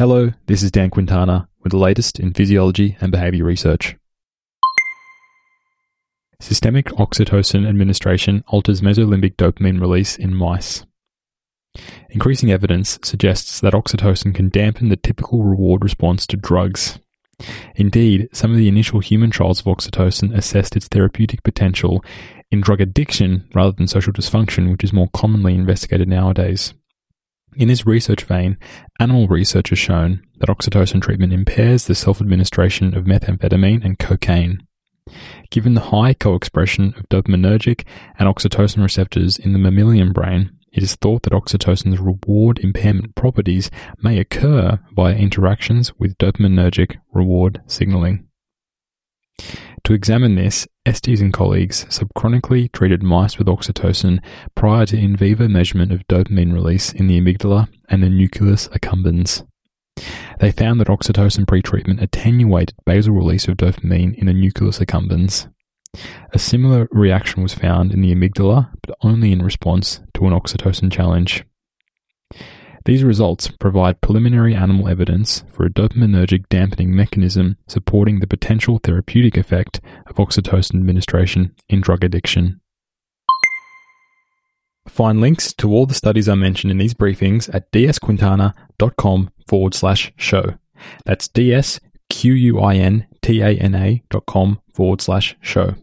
Hello, this is Dan Quintana with the latest in physiology and behavior research. Systemic oxytocin administration alters mesolimbic dopamine release in mice. Increasing evidence suggests that oxytocin can dampen the typical reward response to drugs. Indeed, some of the initial human trials of oxytocin assessed its therapeutic potential in drug addiction rather than social dysfunction, which is more commonly investigated nowadays. In this research vein, animal research has shown that oxytocin treatment impairs the self administration of methamphetamine and cocaine. Given the high co expression of dopaminergic and oxytocin receptors in the mammalian brain, it is thought that oxytocin's reward impairment properties may occur via interactions with dopaminergic reward signaling. To examine this, Estes and colleagues subchronically treated mice with oxytocin prior to in vivo measurement of dopamine release in the amygdala and the nucleus accumbens. They found that oxytocin pretreatment attenuated basal release of dopamine in the nucleus accumbens. A similar reaction was found in the amygdala, but only in response to an oxytocin challenge. These results provide preliminary animal evidence for a dopaminergic dampening mechanism supporting the potential therapeutic effect of oxytocin administration in drug addiction. Find links to all the studies I mentioned in these briefings at dsquintana.com forward slash show. That's dsquintana dot com forward slash show.